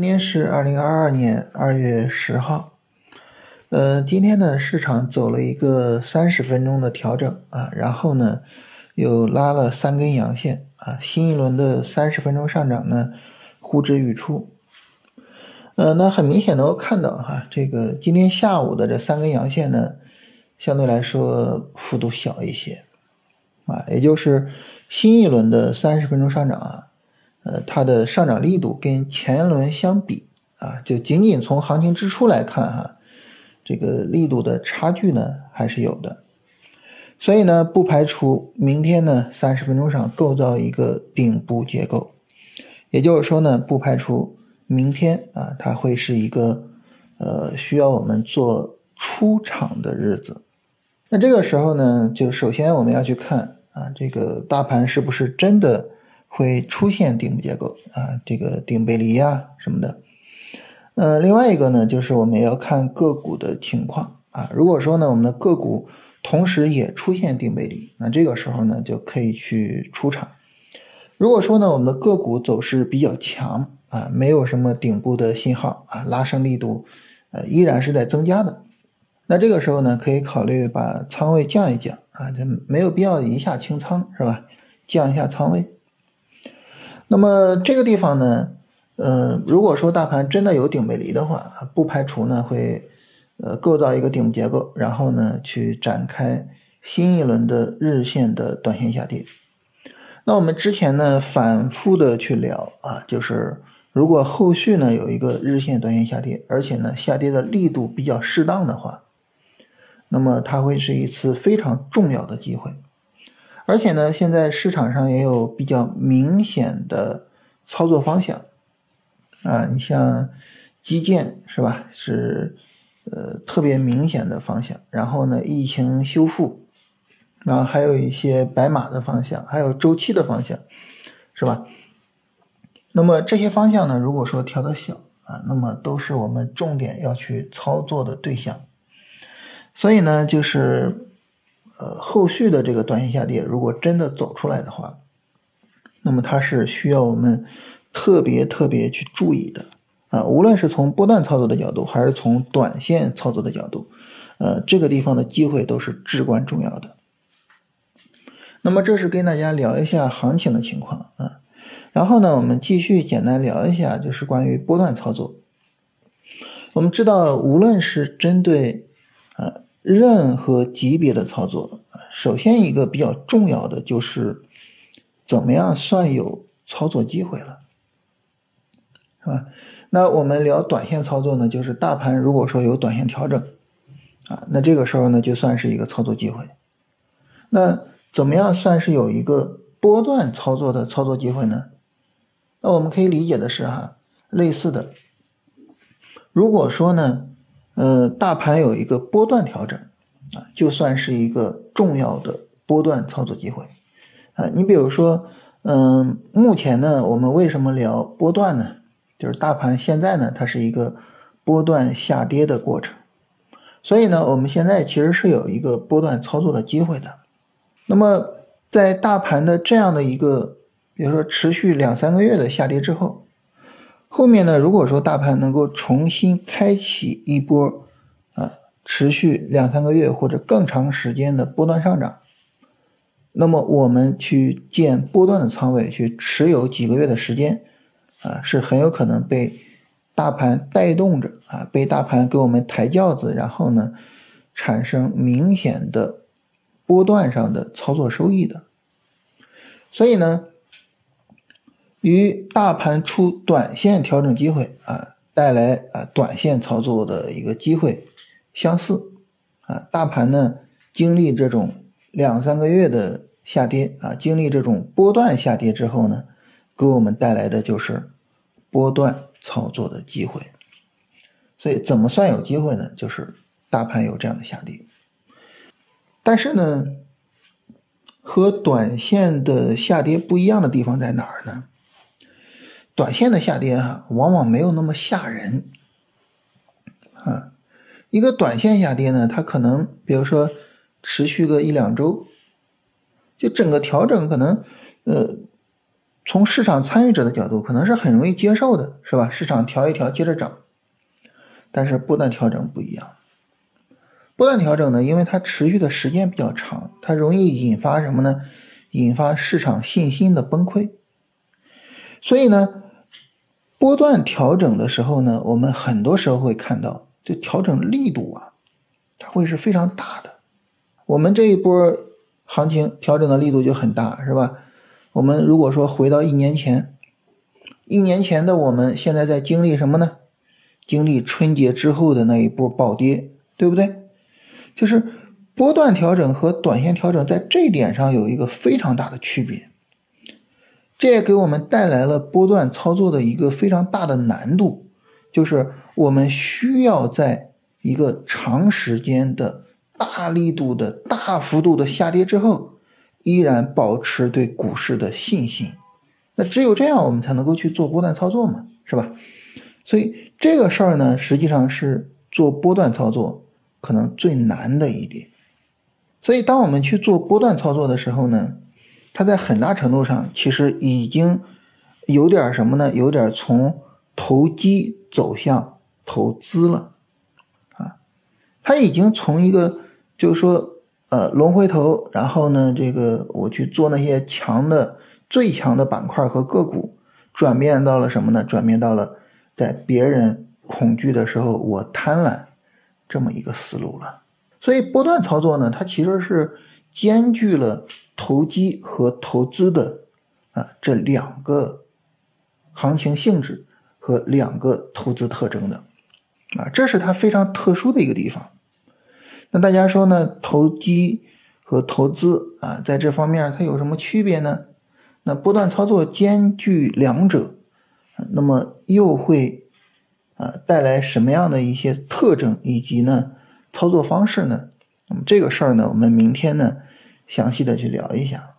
今天是二零二二年二月十号，呃，今天呢市场走了一个三十分钟的调整啊，然后呢又拉了三根阳线啊，新一轮的三十分钟上涨呢呼之欲出，呃，那很明显能够看到哈，这个今天下午的这三根阳线呢，相对来说幅度小一些啊，也就是新一轮的三十分钟上涨啊。呃，它的上涨力度跟前轮相比啊，就仅仅从行情之初来看哈，这个力度的差距呢还是有的，所以呢，不排除明天呢三十分钟上构造一个顶部结构，也就是说呢，不排除明天啊它会是一个呃需要我们做出场的日子。那这个时候呢，就首先我们要去看啊，这个大盘是不是真的。会出现顶部结构啊，这个顶背离呀什么的。呃，另外一个呢，就是我们要看个股的情况啊。如果说呢，我们的个股同时也出现顶背离，那这个时候呢，就可以去出场。如果说呢，我们的个股走势比较强啊，没有什么顶部的信号啊，拉升力度呃依然是在增加的，那这个时候呢，可以考虑把仓位降一降啊，这没有必要一下清仓是吧？降一下仓位。那么这个地方呢，呃，如果说大盘真的有顶背离的话，不排除呢会，呃，构造一个顶部结构，然后呢去展开新一轮的日线的短线下跌。那我们之前呢反复的去聊啊，就是如果后续呢有一个日线短线下跌，而且呢下跌的力度比较适当的话，那么它会是一次非常重要的机会。而且呢，现在市场上也有比较明显的操作方向啊，你像基建是吧？是呃特别明显的方向。然后呢，疫情修复，然后还有一些白马的方向，还有周期的方向，是吧？那么这些方向呢，如果说调的小啊，那么都是我们重点要去操作的对象。所以呢，就是。呃，后续的这个短线下跌，如果真的走出来的话，那么它是需要我们特别特别去注意的啊。无论是从波段操作的角度，还是从短线操作的角度，呃，这个地方的机会都是至关重要的。那么这是跟大家聊一下行情的情况啊。然后呢，我们继续简单聊一下，就是关于波段操作。我们知道，无论是针对。任何级别的操作，首先一个比较重要的就是怎么样算有操作机会了，是吧？那我们聊短线操作呢，就是大盘如果说有短线调整啊，那这个时候呢就算是一个操作机会。那怎么样算是有一个波段操作的操作机会呢？那我们可以理解的是哈，类似的，如果说呢。呃，大盘有一个波段调整啊，就算是一个重要的波段操作机会啊。你比如说，嗯，目前呢，我们为什么聊波段呢？就是大盘现在呢，它是一个波段下跌的过程，所以呢，我们现在其实是有一个波段操作的机会的。那么，在大盘的这样的一个，比如说持续两三个月的下跌之后。后面呢？如果说大盘能够重新开启一波，啊，持续两三个月或者更长时间的波段上涨，那么我们去建波段的仓位，去持有几个月的时间，啊，是很有可能被大盘带动着，啊，被大盘给我们抬轿子，然后呢，产生明显的波段上的操作收益的。所以呢。与大盘出短线调整机会啊，带来啊短线操作的一个机会相似啊，大盘呢经历这种两三个月的下跌啊，经历这种波段下跌之后呢，给我们带来的就是波段操作的机会。所以怎么算有机会呢？就是大盘有这样的下跌，但是呢，和短线的下跌不一样的地方在哪儿呢？短线的下跌哈，往往没有那么吓人啊。一个短线下跌呢，它可能比如说持续个一两周，就整个调整可能呃从市场参与者的角度，可能是很容易接受的，是吧？市场调一调，接着涨。但是波段调整不一样，波段调整呢，因为它持续的时间比较长，它容易引发什么呢？引发市场信心的崩溃。所以呢，波段调整的时候呢，我们很多时候会看到，这调整力度啊，它会是非常大的。我们这一波行情调整的力度就很大，是吧？我们如果说回到一年前，一年前的我们现在在经历什么呢？经历春节之后的那一波暴跌，对不对？就是波段调整和短线调整在这一点上有一个非常大的区别，这也给我们带来了波段操作的一个非常大的难度，就是我们需要在一个长时间的大力度的大幅度的下跌之后，依然保持对股市的信心。那只有这样，我们才能够去做波段操作嘛，是吧？所以这个事儿呢，实际上是做波段操作可能最难的一点。所以，当我们去做波段操作的时候呢，它在很大程度上其实已经有点什么呢？有点从投机走向投资了啊！它已经从一个就是说呃龙回头，然后呢，这个我去做那些强的最强的板块和个股，转变到了什么呢？转变到了。在别人恐惧的时候，我贪婪，这么一个思路了。所以波段操作呢，它其实是兼具了投机和投资的啊这两个行情性质和两个投资特征的啊，这是它非常特殊的一个地方。那大家说呢，投机和投资啊，在这方面它有什么区别呢？那波段操作兼具两者。那么又会，啊，带来什么样的一些特征以及呢操作方式呢？那么这个事儿呢，我们明天呢详细的去聊一下。